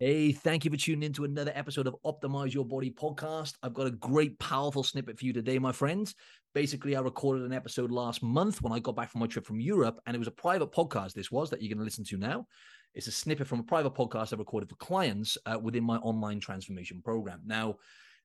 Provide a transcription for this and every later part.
Hey, thank you for tuning in to another episode of Optimize Your Body podcast. I've got a great, powerful snippet for you today, my friends. Basically, I recorded an episode last month when I got back from my trip from Europe, and it was a private podcast. This was that you're going to listen to now. It's a snippet from a private podcast I recorded for clients uh, within my online transformation program. Now,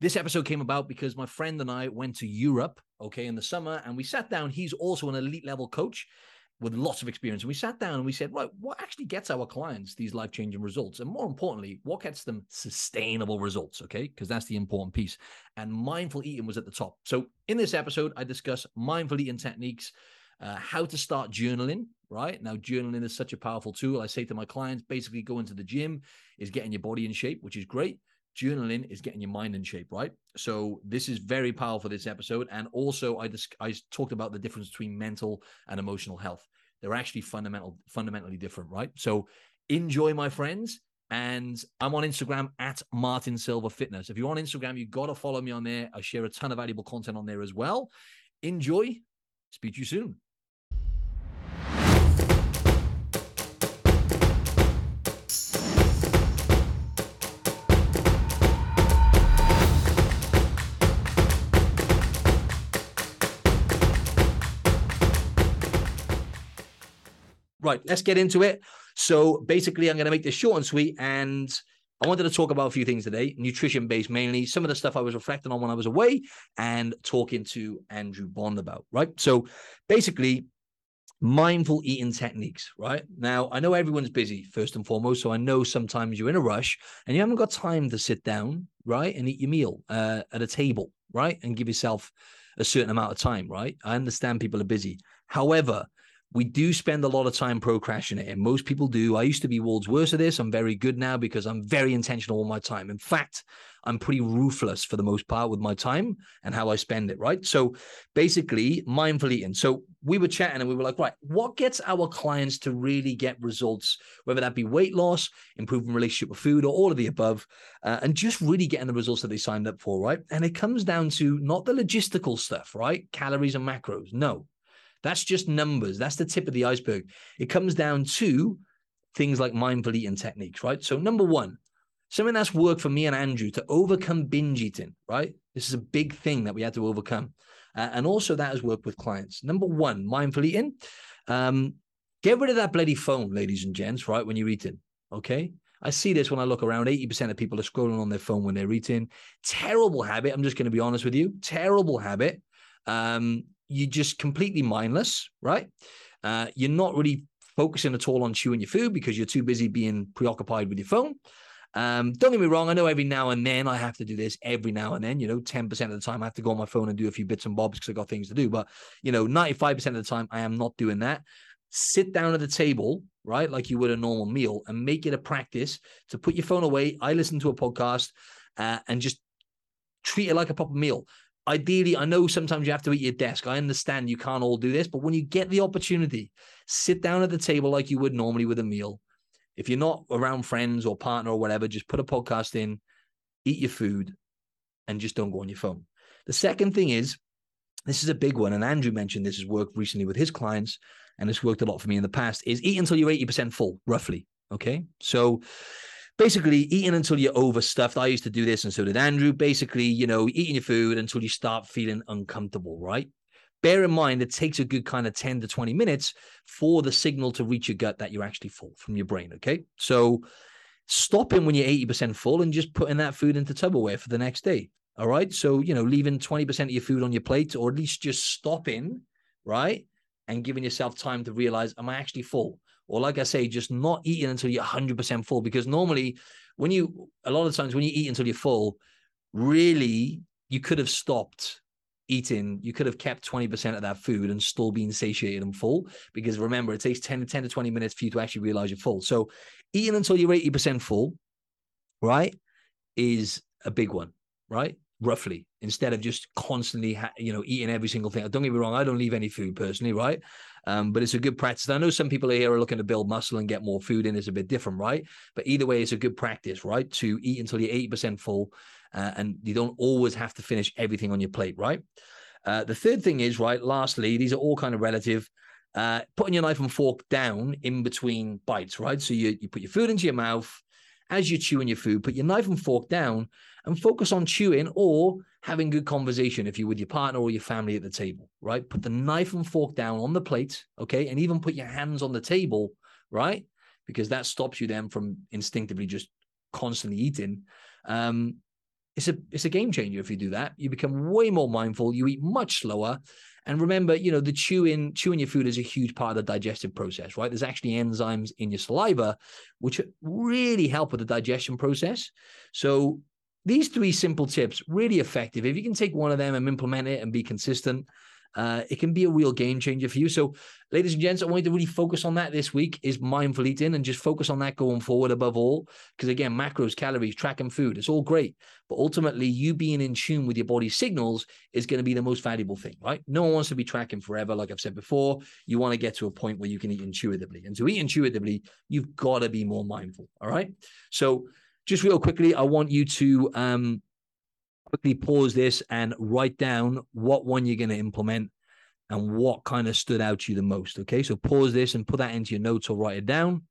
this episode came about because my friend and I went to Europe, okay, in the summer, and we sat down. He's also an elite level coach with lots of experience. And we sat down and we said, right, what actually gets our clients these life changing results? And more importantly, what gets them sustainable results? Okay. Because that's the important piece. And mindful eating was at the top. So in this episode, I discuss mindful eating techniques, uh, how to start journaling. Right now, journaling is such a powerful tool. I say to my clients, basically, go into the gym is getting your body in shape, which is great journaling is getting your mind in shape, right? So this is very powerful this episode. And also I just I talked about the difference between mental and emotional health. They're actually fundamental, fundamentally different, right? So enjoy, my friends. And I'm on Instagram at Martin Silva Fitness. If you're on Instagram, you got to follow me on there. I share a ton of valuable content on there as well. Enjoy. Speak to you soon. Right, let's get into it. So basically, I'm going to make this short and sweet. And I wanted to talk about a few things today, nutrition based mainly, some of the stuff I was reflecting on when I was away and talking to Andrew Bond about, right? So basically, mindful eating techniques, right? Now, I know everyone's busy, first and foremost. So I know sometimes you're in a rush and you haven't got time to sit down, right? And eat your meal uh, at a table, right? And give yourself a certain amount of time, right? I understand people are busy. However, we do spend a lot of time procrastinating. Most people do. I used to be world's worst at this. I'm very good now because I'm very intentional with my time. In fact, I'm pretty ruthless for the most part with my time and how I spend it, right? So basically, mindful eating. So we were chatting and we were like, right, what gets our clients to really get results, whether that be weight loss, improving relationship with food, or all of the above, uh, and just really getting the results that they signed up for, right? And it comes down to not the logistical stuff, right? Calories and macros. No, that's just numbers. That's the tip of the iceberg. It comes down to things like mindful eating techniques, right? So, number one, something that's worked for me and Andrew to overcome binge eating, right? This is a big thing that we had to overcome. Uh, and also, that has worked with clients. Number one, mindful eating. Um, get rid of that bloody phone, ladies and gents, right? When you're eating, okay? I see this when I look around. 80% of people are scrolling on their phone when they're eating. Terrible habit. I'm just going to be honest with you. Terrible habit. Um, you're just completely mindless, right? Uh, you're not really focusing at all on chewing your food because you're too busy being preoccupied with your phone. Um, don't get me wrong. I know every now and then I have to do this every now and then, you know, 10% of the time I have to go on my phone and do a few bits and bobs because I got things to do. But, you know, 95% of the time I am not doing that. Sit down at the table, right? Like you would a normal meal and make it a practice to put your phone away. I listen to a podcast uh, and just treat it like a proper meal ideally, I know sometimes you have to eat your desk. I understand you can't all do this, but when you get the opportunity, sit down at the table like you would normally with a meal. If you're not around friends or partner or whatever, just put a podcast in, eat your food, and just don't go on your phone. The second thing is, this is a big one, and Andrew mentioned this has worked recently with his clients, and it's worked a lot for me in the past. Is eat until you're 80% full, roughly. Okay. So basically eating until you're overstuffed. I used to do this, and so did Andrew. Basically, you know, eating your food until you start feeling uncomfortable, right? Bear in mind, it takes a good kind of 10 to 20 minutes for the signal to reach your gut that you're actually full from your brain. Okay. So stopping when you're 80% full and just putting that food into Tupperware for the next day. All right. So, you know, leaving 20% of your food on your plate, or at least just stopping, right? And giving yourself time to realize, am I actually full? Or like I say, just not eating until you're 100% full. Because normally, when you, a lot of times when you eat until you're full, really, you could have stopped eating. You could have kept 20% of that food and still being satiated and full. Because remember, it takes 10 to 10 to 20 minutes for you to actually realize you're full. So eating until you're 80% full, right, is a big one, right? Roughly instead of just constantly ha- you know eating every single thing. Don't get me wrong i don't leave any food personally right? Um, but it's a good practice. I know some people here are looking to build muscle and get more food in. It's a bit different right? But either way it's a good practice right? To eat until you're 80% full uh, and you don't always have to finish everything on your plate right? Uh, the third thing is right lastly these are all kind of relative uh, putting your knife and fork down in between bites right? So you, you put your food into your mouth as you're chewing your food, put your knife and fork down and focus on chewing or having good conversation if you're with your partner or your family at the table, right? Put the knife and fork down on the plate, okay? And even put your hands on the table, right? Because that stops you then from instinctively just constantly eating. Um, it's a it's a game changer if you do that. You become way more mindful. You eat much slower, and remember, you know the chewing chewing your food is a huge part of the digestive process, right? There's actually enzymes in your saliva which really help with the digestion process. So these three simple tips really effective. If you can take one of them and implement it and be consistent, uh, it can be a real game changer for you. So, ladies and gents, I want you to really focus on that this week is mindful eating and just focus on that going forward above all. Because again, macros, calories, tracking food, it's all great. But ultimately, you being in tune with your body's signals is going to be the most valuable thing, right? No one wants to be tracking forever. Like I've said before, you want to get to a point where you can eat intuitively. And to eat intuitively, you've got to be more mindful. All right. So, just real quickly, I want you to um, quickly pause this and write down what one you're going to implement and what kind of stood out to you the most. Okay, so pause this and put that into your notes or write it down.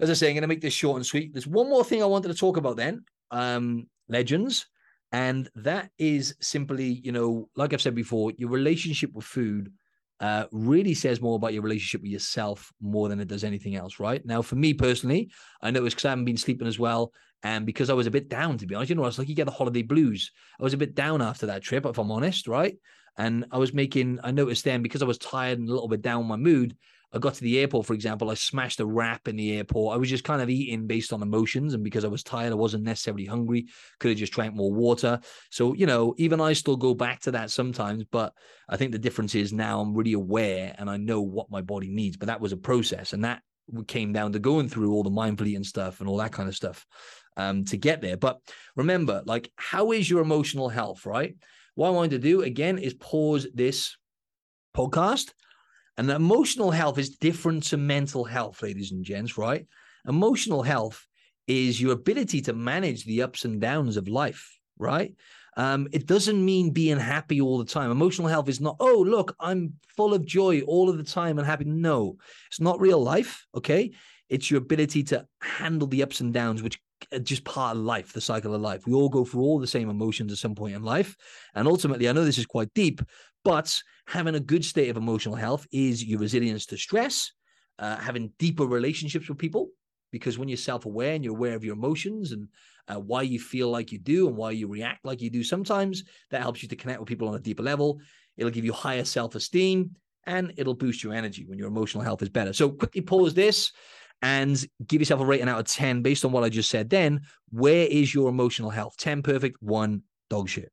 As I say, I'm going to make this short and sweet. There's one more thing I wanted to talk about then, um, legends, and that is simply, you know, like I've said before, your relationship with food uh, really says more about your relationship with yourself more than it does anything else, right? Now, for me personally, I know it's because I haven't been sleeping as well. And because I was a bit down, to be honest, you know, I was like, you get the holiday blues. I was a bit down after that trip, if I'm honest, right? And I was making, I noticed then because I was tired and a little bit down my mood, I got to the airport, for example, I smashed a wrap in the airport. I was just kind of eating based on emotions. And because I was tired, I wasn't necessarily hungry, could have just drank more water. So, you know, even I still go back to that sometimes. But I think the difference is now I'm really aware and I know what my body needs. But that was a process. And that came down to going through all the mindful eating stuff and all that kind of stuff um, to get there. But remember, like, how is your emotional health, right? What I wanted to do again is pause this podcast and emotional health is different to mental health, ladies and gents, right? Emotional health is your ability to manage the ups and downs of life, right? Um, it doesn't mean being happy all the time. Emotional health is not, oh, look, I'm full of joy all of the time and happy. No, it's not real life. Okay. It's your ability to handle the ups and downs, which are just part of life, the cycle of life. We all go through all the same emotions at some point in life. And ultimately, I know this is quite deep, but having a good state of emotional health is your resilience to stress, uh, having deeper relationships with people. Because when you're self aware and you're aware of your emotions and uh, why you feel like you do and why you react like you do, sometimes that helps you to connect with people on a deeper level. It'll give you higher self esteem and it'll boost your energy when your emotional health is better. So, quickly pause this and give yourself a rating out of 10 based on what I just said. Then, where is your emotional health? 10 perfect, one dog shit.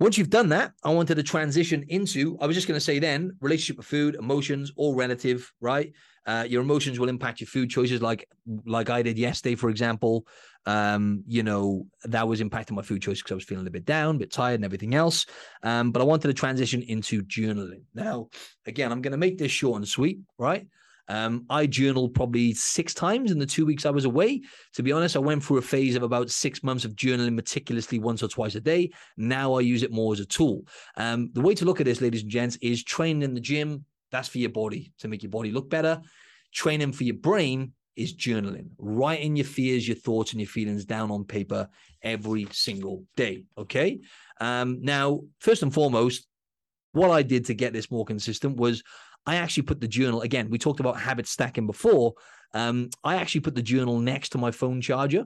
Once you've done that, I wanted to transition into, I was just going to say then, relationship with food, emotions, all relative, right? Uh, your emotions will impact your food choices, like like I did yesterday, for example. Um, you know, that was impacting my food choice because I was feeling a bit down, a bit tired, and everything else. Um, but I wanted to transition into journaling. Now, again, I'm going to make this short and sweet, right? Um, I journaled probably six times in the two weeks I was away. To be honest, I went through a phase of about six months of journaling meticulously once or twice a day. Now I use it more as a tool. Um, the way to look at this, ladies and gents, is training in the gym. That's for your body to make your body look better. Training for your brain is journaling, writing your fears, your thoughts, and your feelings down on paper every single day. Okay. Um, now, first and foremost, what I did to get this more consistent was I actually put the journal again. We talked about habit stacking before. Um, I actually put the journal next to my phone charger.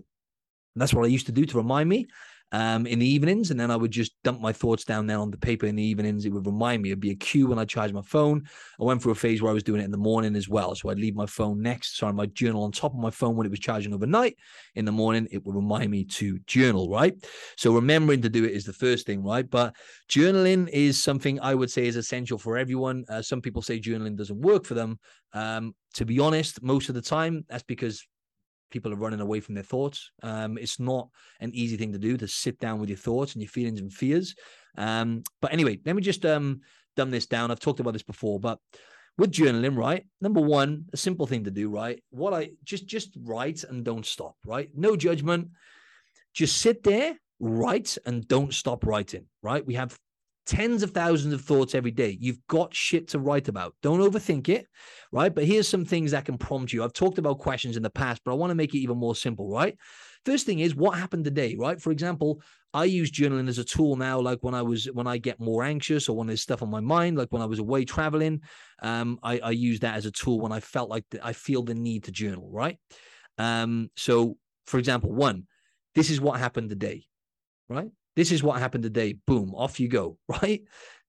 That's what I used to do to remind me um, in the evenings, and then I would just dump my thoughts down there on the paper in the evenings. It would remind me. It'd be a cue when I charge my phone. I went through a phase where I was doing it in the morning as well. So I'd leave my phone next, sorry, my journal on top of my phone when it was charging overnight. In the morning, it would remind me to journal, right? So remembering to do it is the first thing, right? But journaling is something I would say is essential for everyone. Uh, some people say journaling doesn't work for them. Um, to be honest, most of the time, that's because people are running away from their thoughts. Um, it's not an easy thing to do to sit down with your thoughts and your feelings and fears. Um, but anyway, let me just um, dumb this down. I've talked about this before, but with journaling, right? Number one, a simple thing to do, right? What I just just write and don't stop, right? No judgment. Just sit there, write, and don't stop writing, right? We have tens of thousands of thoughts every day. You've got shit to write about. Don't overthink it, right? But here's some things that can prompt you. I've talked about questions in the past, but I want to make it even more simple, right? First thing is what happened today, right? For example, I use journaling as a tool now, like when I was when I get more anxious or when there's stuff on my mind, like when I was away traveling. Um, I, I use that as a tool when I felt like the, I feel the need to journal, right? Um, so for example, one, this is what happened today, right? This is what happened today. Boom, off you go, right?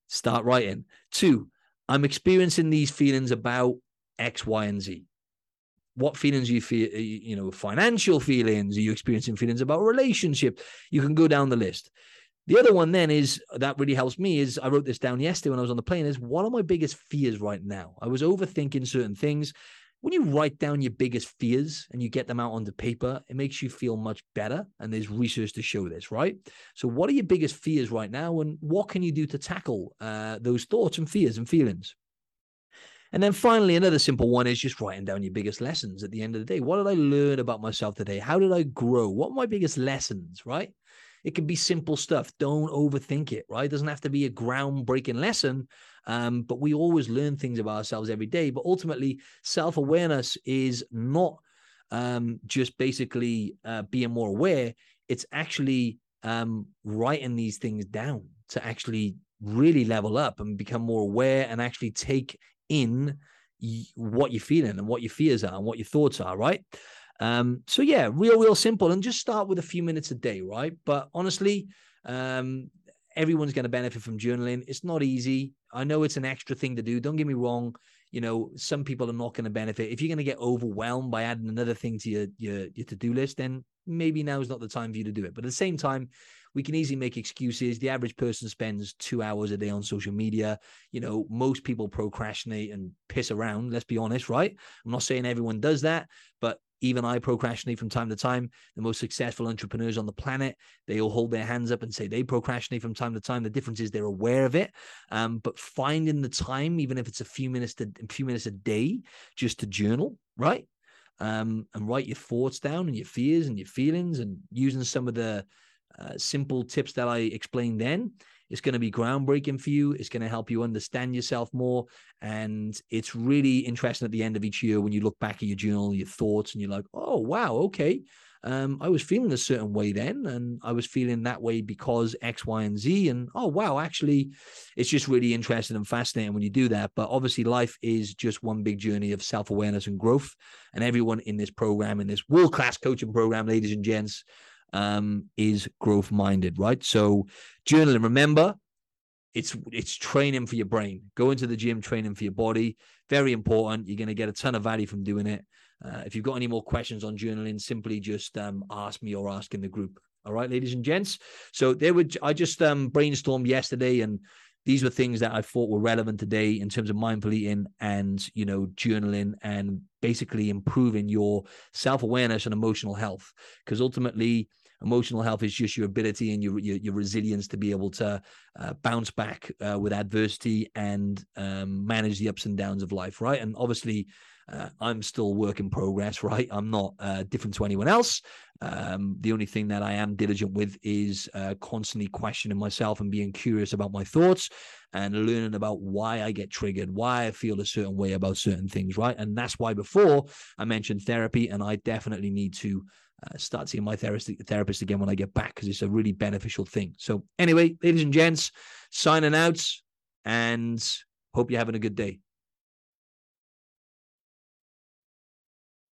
Start writing. Two, I'm experiencing these feelings about X, Y, and Z. What feelings you feel, uh, you know, financial feelings? Are you experiencing feelings about relationship? You can go down the list. The other one then is that really helps me is I wrote this down yesterday when I was on the plane is what are my biggest fears right now? I was overthinking certain things when you write down your biggest fears and you get them out onto paper, it makes you feel much better. And there's research to show this, right? So, what are your biggest fears right now? And what can you do to tackle uh, those thoughts and fears and feelings? And then finally, another simple one is just writing down your biggest lessons at the end of the day. What did I learn about myself today? How did I grow? What are my biggest lessons, right? It can be simple stuff. Don't overthink it, right? It doesn't have to be a groundbreaking lesson. Um, but we always learn things about ourselves every day. But ultimately, self awareness is not um, just basically uh, being more aware, it's actually um, writing these things down to actually really level up and become more aware and actually take in what you're feeling and what your fears are and what your thoughts are, right? Um, so yeah, real, real simple, and just start with a few minutes a day, right? But honestly, um, everyone's going to benefit from journaling. It's not easy. I know it's an extra thing to do. Don't get me wrong. You know, some people are not going to benefit. If you're going to get overwhelmed by adding another thing to your your, your to do list, then maybe now is not the time for you to do it. But at the same time, we can easily make excuses. The average person spends two hours a day on social media. You know, most people procrastinate and piss around. Let's be honest, right? I'm not saying everyone does that, but even I procrastinate from time to time. The most successful entrepreneurs on the planet, they all hold their hands up and say they procrastinate from time to time. The difference is they're aware of it. Um, but finding the time, even if it's a few minutes to a few minutes a day, just to journal, right? Um, and write your thoughts down and your fears and your feelings and using some of the uh, simple tips that I explained then it's going to be groundbreaking for you. It's going to help you understand yourself more. And it's really interesting at the end of each year when you look back at your journal, your thoughts, and you're like, oh, wow, okay. Um, I was feeling a certain way then, and I was feeling that way because X, Y, and Z. And oh, wow, actually, it's just really interesting and fascinating when you do that. But obviously, life is just one big journey of self awareness and growth. And everyone in this program, in this world class coaching program, ladies and gents, um, is growth minded, right? So journaling, remember, it's it's training for your brain. Go into the gym, training for your body. Very important. You're going to get a ton of value from doing it. Uh, if you've got any more questions on journaling, simply just um, ask me or ask in the group. All right, ladies and gents. So there would I just um, brainstormed yesterday, and these were things that I thought were relevant today in terms of mindful eating and you know journaling and basically improving your self awareness and emotional health. Because ultimately, emotional health is just your ability and your your, your resilience to be able to uh, bounce back uh, with adversity and um, manage the ups and downs of life, right? And obviously. Uh, I'm still work in progress, right? I'm not uh, different to anyone else. Um, the only thing that I am diligent with is uh, constantly questioning myself and being curious about my thoughts and learning about why I get triggered, why I feel a certain way about certain things, right? And that's why before I mentioned therapy, and I definitely need to uh, start seeing my therapist, therapist again when I get back because it's a really beneficial thing. So, anyway, ladies and gents, signing out and hope you're having a good day.